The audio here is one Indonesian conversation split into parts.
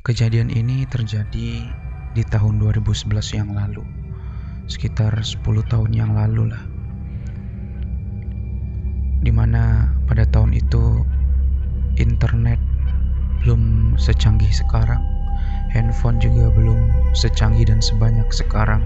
Kejadian ini terjadi di tahun 2011 yang lalu. Sekitar 10 tahun yang lalu lah. Di mana pada tahun itu internet belum secanggih sekarang. Handphone juga belum secanggih dan sebanyak sekarang.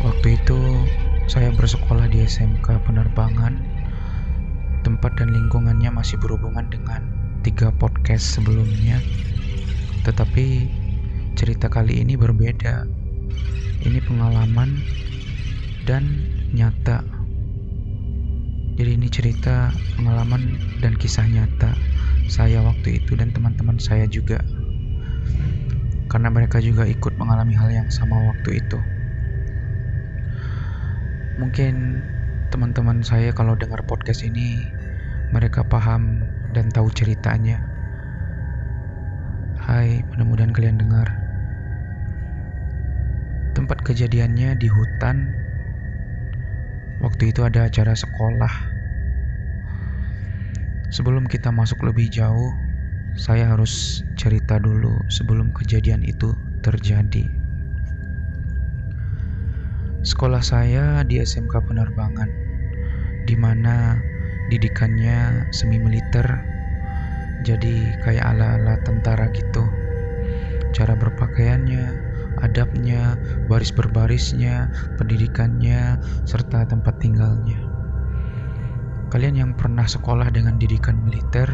Waktu itu saya bersekolah di SMK Penerbangan. Tempat dan lingkungannya masih berhubungan dengan tiga podcast sebelumnya tetapi cerita kali ini berbeda. Ini pengalaman dan nyata. Jadi ini cerita pengalaman dan kisah nyata saya waktu itu dan teman-teman saya juga. Karena mereka juga ikut mengalami hal yang sama waktu itu. Mungkin teman-teman saya kalau dengar podcast ini mereka paham dan tahu ceritanya. Hai, mudah-mudahan kalian dengar. Tempat kejadiannya di hutan. Waktu itu ada acara sekolah. Sebelum kita masuk lebih jauh, saya harus cerita dulu sebelum kejadian itu terjadi. Sekolah saya di SMK Penerbangan, di mana didikannya semi militer jadi kayak ala-ala tentara gitu. Cara berpakaiannya adabnya baris berbarisnya pendidikannya serta tempat tinggalnya. Kalian yang pernah sekolah dengan didikan militer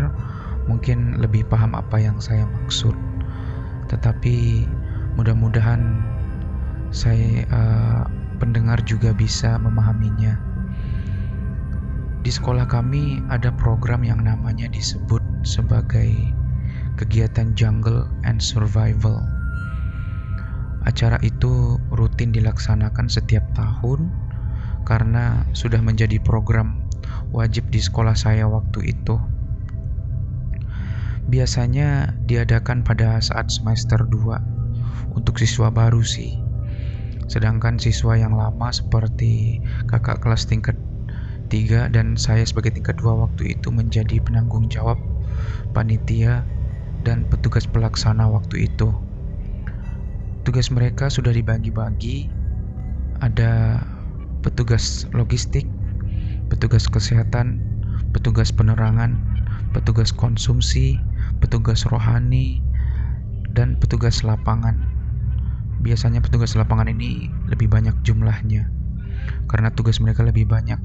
mungkin lebih paham apa yang saya maksud. Tetapi mudah-mudahan saya uh, pendengar juga bisa memahaminya. Di sekolah kami ada program yang namanya disebut sebagai kegiatan jungle and survival. Acara itu rutin dilaksanakan setiap tahun karena sudah menjadi program wajib di sekolah saya waktu itu. Biasanya diadakan pada saat semester 2 untuk siswa baru sih. Sedangkan siswa yang lama seperti kakak kelas tingkat 3 dan saya sebagai tingkat 2 waktu itu menjadi penanggung jawab panitia dan petugas pelaksana waktu itu. Tugas mereka sudah dibagi-bagi. Ada petugas logistik, petugas kesehatan, petugas penerangan, petugas konsumsi, petugas rohani, dan petugas lapangan. Biasanya petugas lapangan ini lebih banyak jumlahnya karena tugas mereka lebih banyak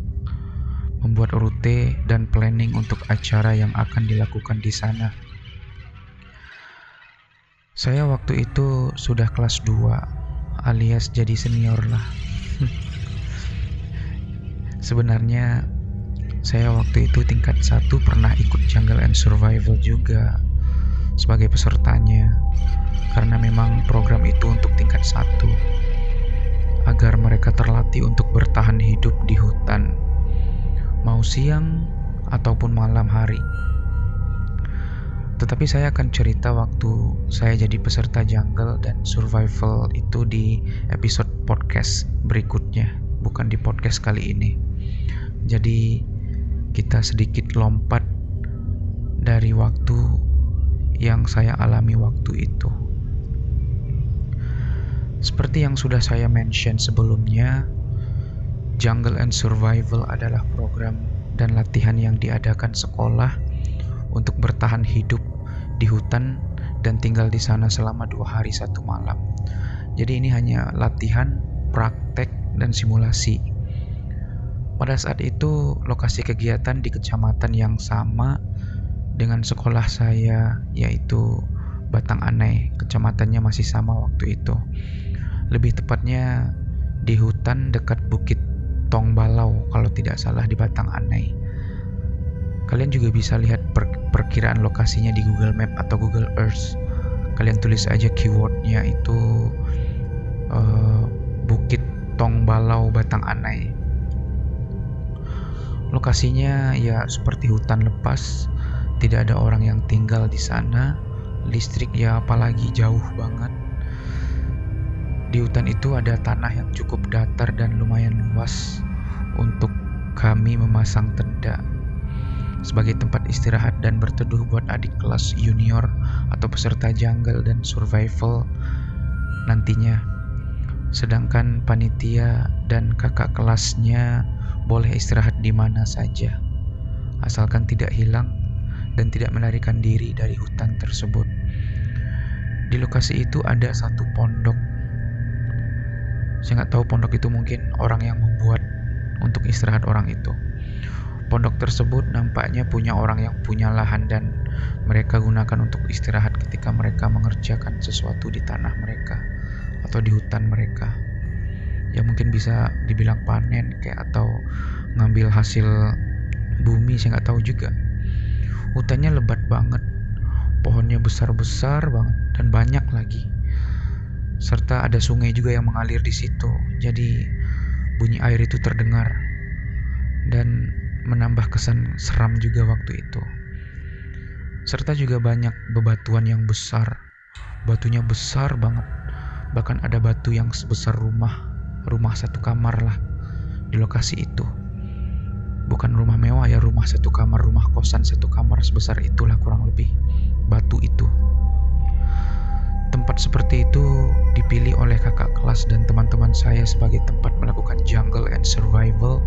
membuat rute dan planning untuk acara yang akan dilakukan di sana. Saya waktu itu sudah kelas 2 alias jadi senior lah. Sebenarnya saya waktu itu tingkat satu pernah ikut Jungle and Survival juga sebagai pesertanya karena memang program itu untuk tingkat satu agar mereka terlatih untuk bertahan hidup di hutan mau siang ataupun malam hari. Tetapi saya akan cerita waktu saya jadi peserta jungle dan survival itu di episode podcast berikutnya, bukan di podcast kali ini. Jadi kita sedikit lompat dari waktu yang saya alami waktu itu. Seperti yang sudah saya mention sebelumnya, Jungle and Survival adalah program dan latihan yang diadakan sekolah untuk bertahan hidup di hutan dan tinggal di sana selama dua hari satu malam. Jadi ini hanya latihan, praktek, dan simulasi. Pada saat itu lokasi kegiatan di kecamatan yang sama dengan sekolah saya yaitu Batang Anai, kecamatannya masih sama waktu itu. Lebih tepatnya di hutan dekat Bukit Tong Balau kalau tidak salah di Batang Anai. Kalian juga bisa lihat per perkiraan lokasinya di Google Map atau Google Earth. Kalian tulis aja keywordnya itu uh, Bukit Tong Balau Batang Anai. Lokasinya ya seperti hutan lepas, tidak ada orang yang tinggal di sana. Listrik ya apalagi jauh banget di hutan itu ada tanah yang cukup datar dan lumayan luas untuk kami memasang tenda. sebagai tempat istirahat dan berteduh buat adik kelas junior atau peserta jungle dan survival nantinya. Sedangkan panitia dan kakak kelasnya boleh istirahat di mana saja, asalkan tidak hilang dan tidak melarikan diri dari hutan tersebut. Di lokasi itu ada satu pondok. Saya nggak tahu pondok itu mungkin orang yang membuat untuk istirahat orang itu. Pondok tersebut nampaknya punya orang yang punya lahan dan mereka gunakan untuk istirahat ketika mereka mengerjakan sesuatu di tanah mereka atau di hutan mereka. Ya mungkin bisa dibilang panen kayak atau ngambil hasil bumi saya nggak tahu juga. Hutannya lebat banget, pohonnya besar-besar banget dan banyak lagi. Serta ada sungai juga yang mengalir di situ. Jadi bunyi air itu terdengar dan menambah kesan seram juga waktu itu. Serta juga banyak bebatuan yang besar. Batunya besar banget. Bahkan ada batu yang sebesar rumah, rumah satu kamar lah di lokasi itu. Bukan rumah mewah ya, rumah satu kamar, rumah kosan satu kamar sebesar itulah kurang lebih batu itu. Tempat seperti itu dipilih oleh kakak kelas dan teman-teman saya sebagai tempat melakukan jungle and survival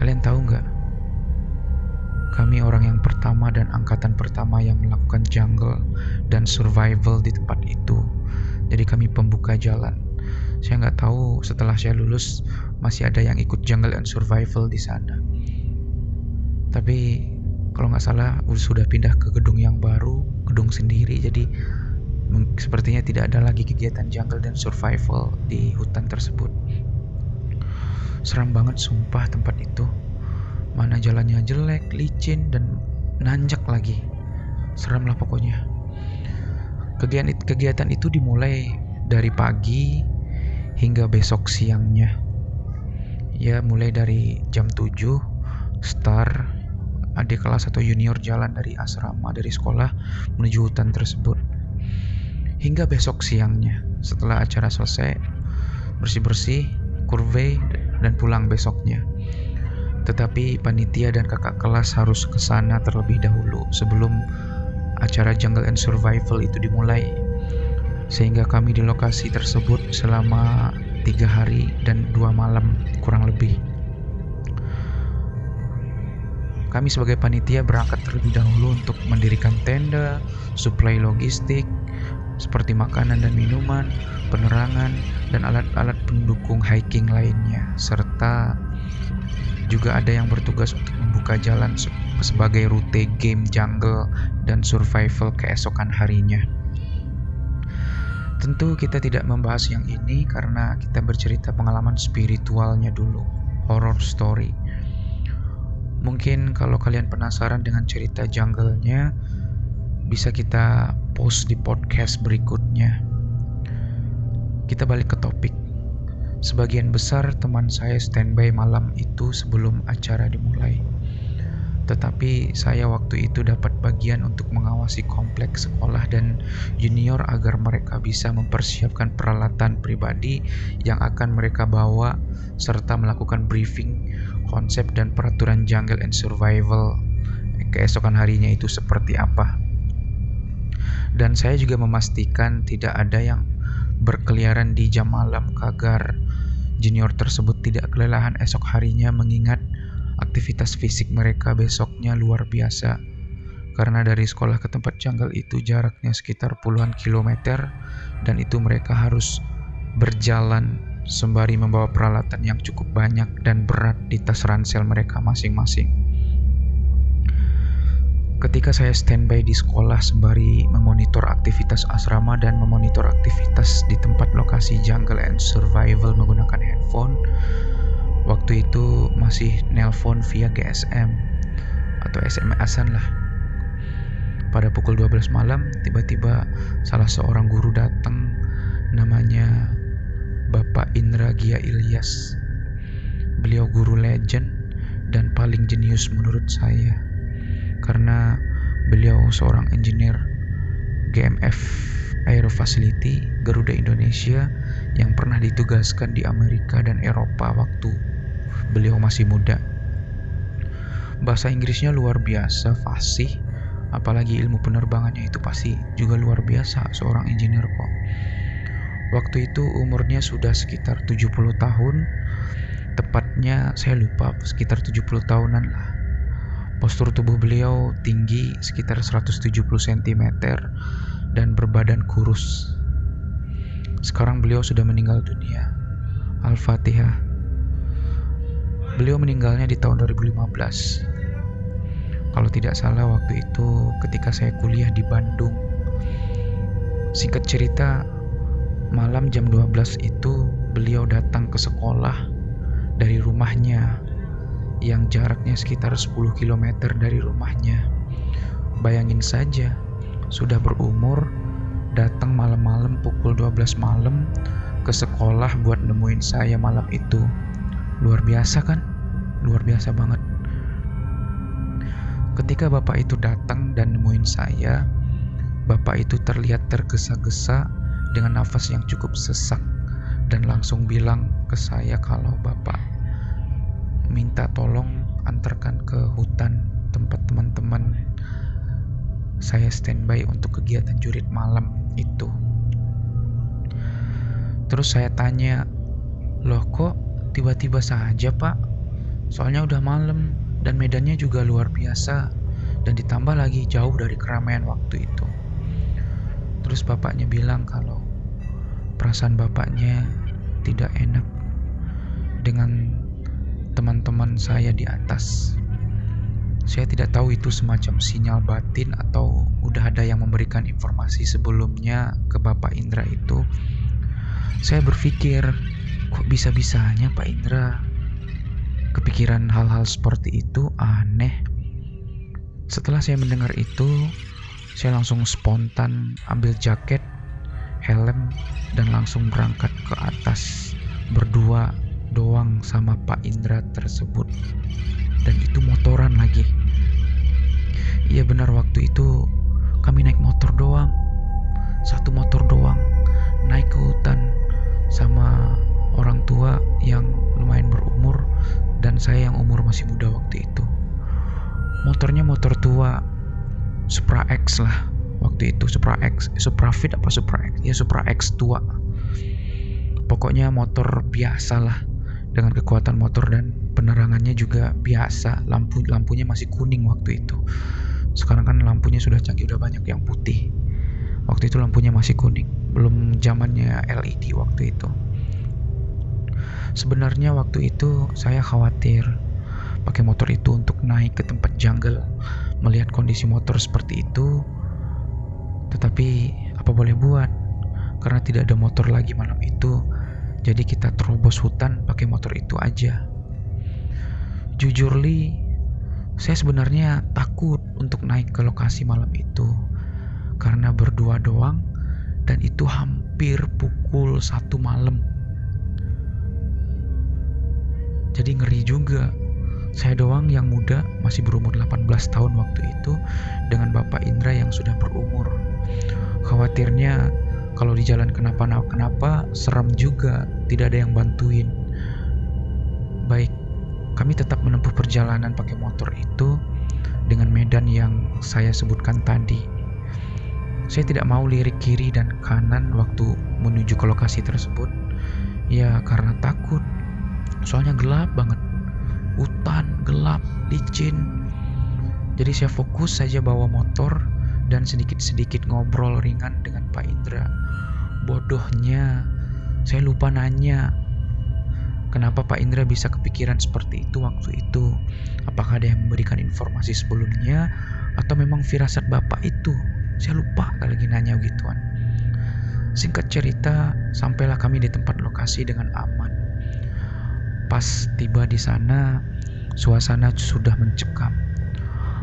Kalian tahu nggak? Kami orang yang pertama dan angkatan pertama yang melakukan jungle dan survival di tempat itu. Jadi kami pembuka jalan. Saya nggak tahu setelah saya lulus masih ada yang ikut jungle and survival di sana. Tapi kalau nggak salah sudah pindah ke gedung yang baru, gedung sendiri. Jadi sepertinya tidak ada lagi kegiatan jungle dan survival di hutan tersebut. Seram banget sumpah tempat itu. Mana jalannya jelek, licin, dan nanjak lagi. Seram lah pokoknya. Kegiatan, itu dimulai dari pagi hingga besok siangnya. Ya mulai dari jam 7 start adik kelas atau junior jalan dari asrama dari sekolah menuju hutan tersebut hingga besok siangnya setelah acara selesai bersih-bersih kurve dan pulang besoknya. Tetapi panitia dan kakak kelas harus ke sana terlebih dahulu sebelum acara Jungle and Survival itu dimulai. Sehingga kami di lokasi tersebut selama tiga hari dan dua malam kurang lebih. Kami sebagai panitia berangkat terlebih dahulu untuk mendirikan tenda, suplai logistik, seperti makanan dan minuman, penerangan, dan alat-alat pendukung hiking lainnya, serta juga ada yang bertugas untuk membuka jalan sebagai rute game jungle dan survival keesokan harinya. Tentu kita tidak membahas yang ini karena kita bercerita pengalaman spiritualnya dulu, horror story. Mungkin kalau kalian penasaran dengan cerita jungle-nya, bisa kita post di podcast berikutnya. Kita balik ke topik. Sebagian besar teman saya standby malam itu sebelum acara dimulai. Tetapi saya waktu itu dapat bagian untuk mengawasi kompleks sekolah dan junior agar mereka bisa mempersiapkan peralatan pribadi yang akan mereka bawa serta melakukan briefing konsep dan peraturan jungle and survival keesokan harinya itu seperti apa. Dan saya juga memastikan tidak ada yang berkeliaran di jam malam agar junior tersebut tidak kelelahan esok harinya mengingat aktivitas fisik mereka besoknya luar biasa. Karena dari sekolah ke tempat jungle itu jaraknya sekitar puluhan kilometer dan itu mereka harus berjalan sembari membawa peralatan yang cukup banyak dan berat di tas ransel mereka masing-masing. Ketika saya standby di sekolah sembari memonitor aktivitas asrama dan memonitor aktivitas di tempat lokasi jungle and survival menggunakan handphone, waktu itu masih nelpon via GSM atau SMS-an lah. Pada pukul 12 malam, tiba-tiba salah seorang guru datang namanya Bapak Indra Gia Ilyas. Beliau guru legend dan paling jenius menurut saya karena beliau seorang engineer GMF Aero Facility Garuda Indonesia yang pernah ditugaskan di Amerika dan Eropa waktu beliau masih muda. Bahasa Inggrisnya luar biasa fasih, apalagi ilmu penerbangannya itu pasti juga luar biasa seorang engineer kok. Waktu itu umurnya sudah sekitar 70 tahun, tepatnya saya lupa sekitar 70 tahunan lah. Postur tubuh beliau tinggi sekitar 170 cm dan berbadan kurus. Sekarang beliau sudah meninggal dunia. Al-Fatihah. Beliau meninggalnya di tahun 2015. Kalau tidak salah waktu itu ketika saya kuliah di Bandung. Singkat cerita, malam jam 12 itu beliau datang ke sekolah dari rumahnya yang jaraknya sekitar 10 km dari rumahnya. Bayangin saja, sudah berumur, datang malam-malam pukul 12 malam ke sekolah buat nemuin saya malam itu. Luar biasa kan? Luar biasa banget. Ketika bapak itu datang dan nemuin saya, bapak itu terlihat tergesa-gesa dengan nafas yang cukup sesak dan langsung bilang ke saya kalau bapak minta tolong antarkan ke hutan tempat teman-teman saya standby untuk kegiatan jurit malam itu. Terus saya tanya, loh kok tiba-tiba saja pak? Soalnya udah malam dan medannya juga luar biasa dan ditambah lagi jauh dari keramaian waktu itu. Terus bapaknya bilang kalau perasaan bapaknya tidak enak dengan teman-teman saya di atas. Saya tidak tahu itu semacam sinyal batin atau udah ada yang memberikan informasi sebelumnya ke Bapak Indra itu. Saya berpikir, kok bisa-bisanya Pak Indra kepikiran hal-hal seperti itu aneh. Setelah saya mendengar itu, saya langsung spontan ambil jaket, helm, dan langsung berangkat ke atas berdua doang sama Pak Indra tersebut. Dan itu motoran lagi. Iya benar waktu itu kami naik motor doang. Satu motor doang. Naik ke hutan sama orang tua yang lumayan berumur dan saya yang umur masih muda waktu itu. Motornya motor tua Supra X lah waktu itu. Supra X Supra Fit apa Supra X? Ya Supra X tua. Pokoknya motor biasa lah dengan kekuatan motor dan penerangannya juga biasa. Lampu lampunya masih kuning waktu itu. Sekarang kan lampunya sudah canggih udah banyak yang putih. Waktu itu lampunya masih kuning. Belum zamannya LED waktu itu. Sebenarnya waktu itu saya khawatir pakai motor itu untuk naik ke tempat jungle melihat kondisi motor seperti itu. Tetapi apa boleh buat? Karena tidak ada motor lagi malam itu jadi kita terobos hutan pakai motor itu aja. Jujur li, saya sebenarnya takut untuk naik ke lokasi malam itu karena berdua doang dan itu hampir pukul satu malam. Jadi ngeri juga. Saya doang yang muda masih berumur 18 tahun waktu itu dengan Bapak Indra yang sudah berumur. Khawatirnya kalau di jalan kenapa-kenapa seram juga, tidak ada yang bantuin. Baik, kami tetap menempuh perjalanan pakai motor itu dengan medan yang saya sebutkan tadi. Saya tidak mau lirik kiri dan kanan waktu menuju ke lokasi tersebut. Ya, karena takut. Soalnya gelap banget. Hutan, gelap, licin. Jadi saya fokus saja bawa motor dan sedikit-sedikit ngobrol ringan dengan Pak Indra. Bodohnya, saya lupa nanya. Kenapa Pak Indra bisa kepikiran seperti itu waktu itu? Apakah ada yang memberikan informasi sebelumnya atau memang firasat Bapak itu? Saya lupa kalau lagi nanya gituan. Singkat cerita, sampailah kami di tempat lokasi dengan aman. Pas tiba di sana, suasana sudah mencekam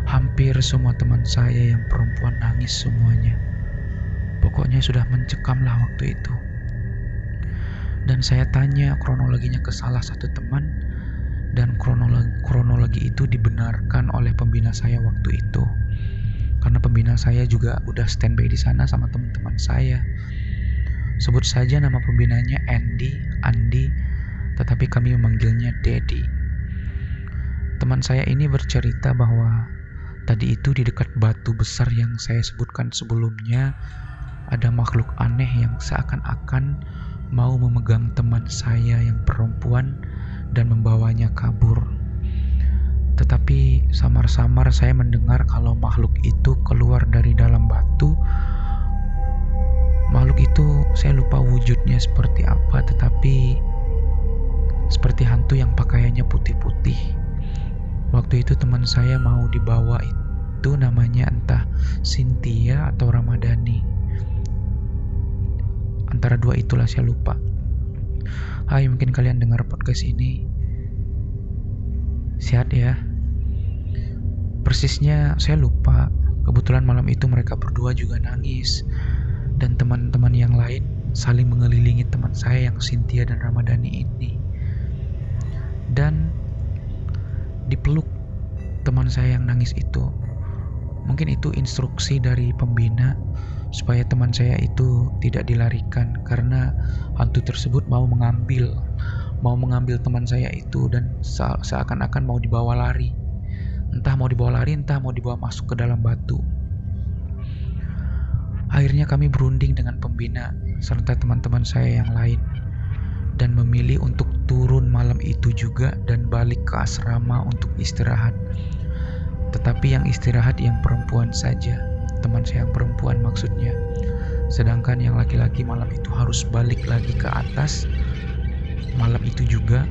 Hampir semua teman saya yang perempuan nangis semuanya. Pokoknya sudah mencekam lah waktu itu. Dan saya tanya kronologinya ke salah satu teman dan kronologi, kronologi itu dibenarkan oleh pembina saya waktu itu. Karena pembina saya juga udah standby di sana sama teman-teman saya. Sebut saja nama pembinanya Andy, Andi, tetapi kami memanggilnya Daddy. Teman saya ini bercerita bahwa tadi itu di dekat batu besar yang saya sebutkan sebelumnya ada makhluk aneh yang seakan-akan mau memegang teman saya yang perempuan dan membawanya kabur. Tetapi samar-samar saya mendengar kalau makhluk itu keluar dari dalam batu. Makhluk itu saya lupa wujudnya seperti apa, tetapi seperti hantu yang pakaiannya putih-putih. Waktu itu teman saya mau dibawa itu namanya entah Cynthia atau Ramadhani. Antara dua itulah saya lupa. Hai, mungkin kalian dengar podcast ini. Sehat ya? Persisnya saya lupa. Kebetulan malam itu mereka berdua juga nangis. Dan teman-teman yang lain saling mengelilingi teman saya yang Cynthia dan Ramadhani ini. Dan dipeluk teman saya yang nangis itu. Mungkin itu instruksi dari pembina supaya teman saya itu tidak dilarikan karena hantu tersebut mau mengambil mau mengambil teman saya itu dan seakan-akan mau dibawa lari. Entah mau dibawa lari, entah mau dibawa masuk ke dalam batu. Akhirnya kami berunding dengan pembina serta teman-teman saya yang lain dan memilih untuk turun malam itu juga dan balik ke asrama untuk istirahat. Tetapi yang istirahat yang perempuan saja, teman saya yang perempuan maksudnya. Sedangkan yang laki-laki malam itu harus balik lagi ke atas malam itu juga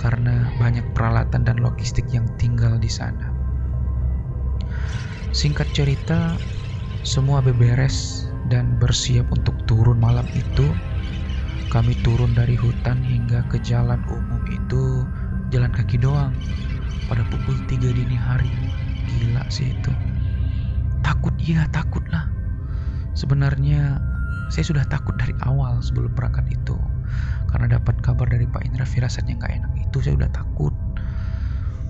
karena banyak peralatan dan logistik yang tinggal di sana. Singkat cerita, semua beberes dan bersiap untuk turun malam itu. Kami turun dari hutan hingga ke jalan umum itu jalan kaki doang pada pukul 3 dini hari. Gila sih itu. Takut iya, takut lah. Sebenarnya saya sudah takut dari awal sebelum berangkat itu karena dapat kabar dari Pak Indra firasatnya nggak enak itu saya udah takut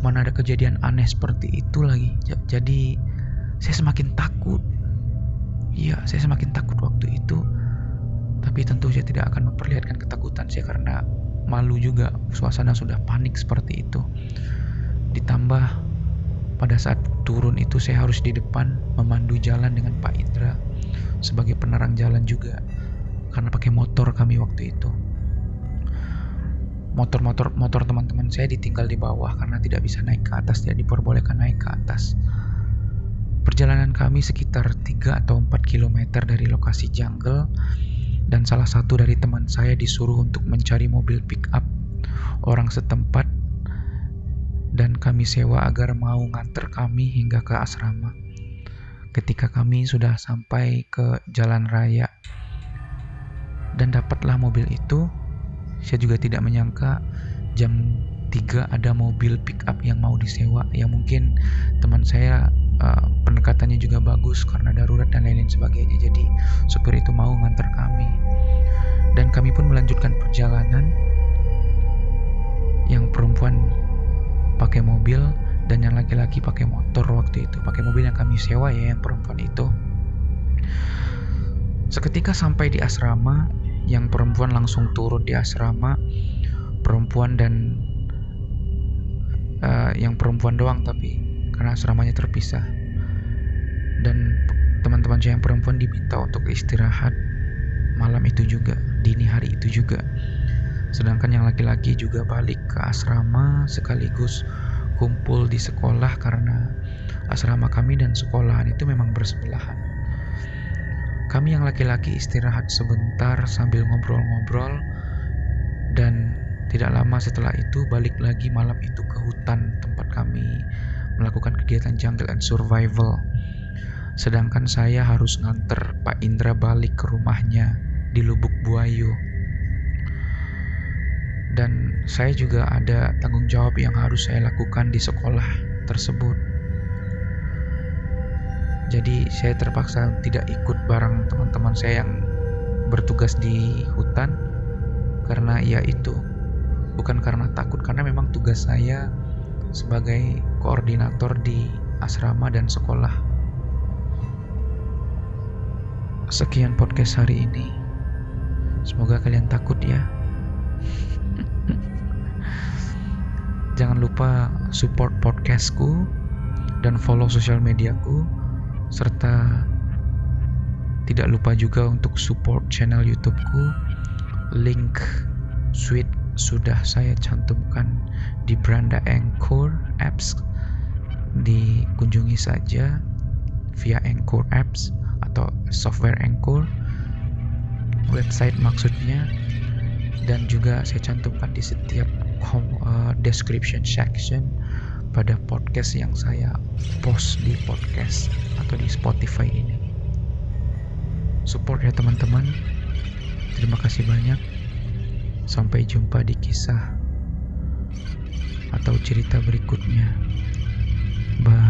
mana ada kejadian aneh seperti itu lagi jadi saya semakin takut iya saya semakin takut waktu itu tapi tentu saya tidak akan memperlihatkan ketakutan saya karena malu juga. Suasana sudah panik seperti itu. Ditambah pada saat turun itu saya harus di depan memandu jalan dengan Pak Indra sebagai penerang jalan juga karena pakai motor kami waktu itu. Motor-motor motor teman-teman saya ditinggal di bawah karena tidak bisa naik ke atas tidak diperbolehkan naik ke atas. Perjalanan kami sekitar 3 atau 4 km dari lokasi jungle dan salah satu dari teman saya disuruh untuk mencari mobil pick up orang setempat dan kami sewa agar mau nganter kami hingga ke asrama. Ketika kami sudah sampai ke jalan raya dan dapatlah mobil itu, saya juga tidak menyangka jam 3 ada mobil pick up yang mau disewa yang mungkin teman saya uh, pendekatannya juga bagus karena darurat dan lain-lain sebagainya. Jadi supir itu mau ngantar kami. Dan kami pun melanjutkan perjalanan. Yang perempuan pakai mobil dan yang laki-laki pakai motor waktu itu. Pakai mobil yang kami sewa ya yang perempuan itu. Seketika sampai di asrama yang perempuan langsung turun di asrama. Perempuan dan uh, yang perempuan doang tapi karena asramanya terpisah. Dan teman-teman saya yang perempuan diminta untuk istirahat malam itu juga dini hari itu juga. Sedangkan yang laki-laki juga balik ke asrama sekaligus kumpul di sekolah karena asrama kami dan sekolahan itu memang bersebelahan. Kami yang laki-laki istirahat sebentar sambil ngobrol-ngobrol dan tidak lama setelah itu balik lagi malam itu ke hutan tempat kami melakukan kegiatan jungle and survival. Sedangkan saya harus nganter Pak Indra balik ke rumahnya di Lubuk Buayu. Dan saya juga ada tanggung jawab yang harus saya lakukan di sekolah tersebut. Jadi saya terpaksa tidak ikut bareng teman-teman saya yang bertugas di hutan karena ya itu bukan karena takut karena memang tugas saya sebagai koordinator di asrama dan sekolah. Sekian podcast hari ini. Semoga kalian takut ya. Jangan lupa support podcastku dan follow sosial mediaku serta tidak lupa juga untuk support channel YouTubeku. Link suite sudah saya cantumkan di beranda Anchor apps. Dikunjungi saja via Anchor apps atau software Anchor website maksudnya dan juga saya cantumkan di setiap uh, description section pada podcast yang saya post di podcast atau di Spotify ini. Support ya teman-teman. Terima kasih banyak. Sampai jumpa di kisah atau cerita berikutnya. Bye.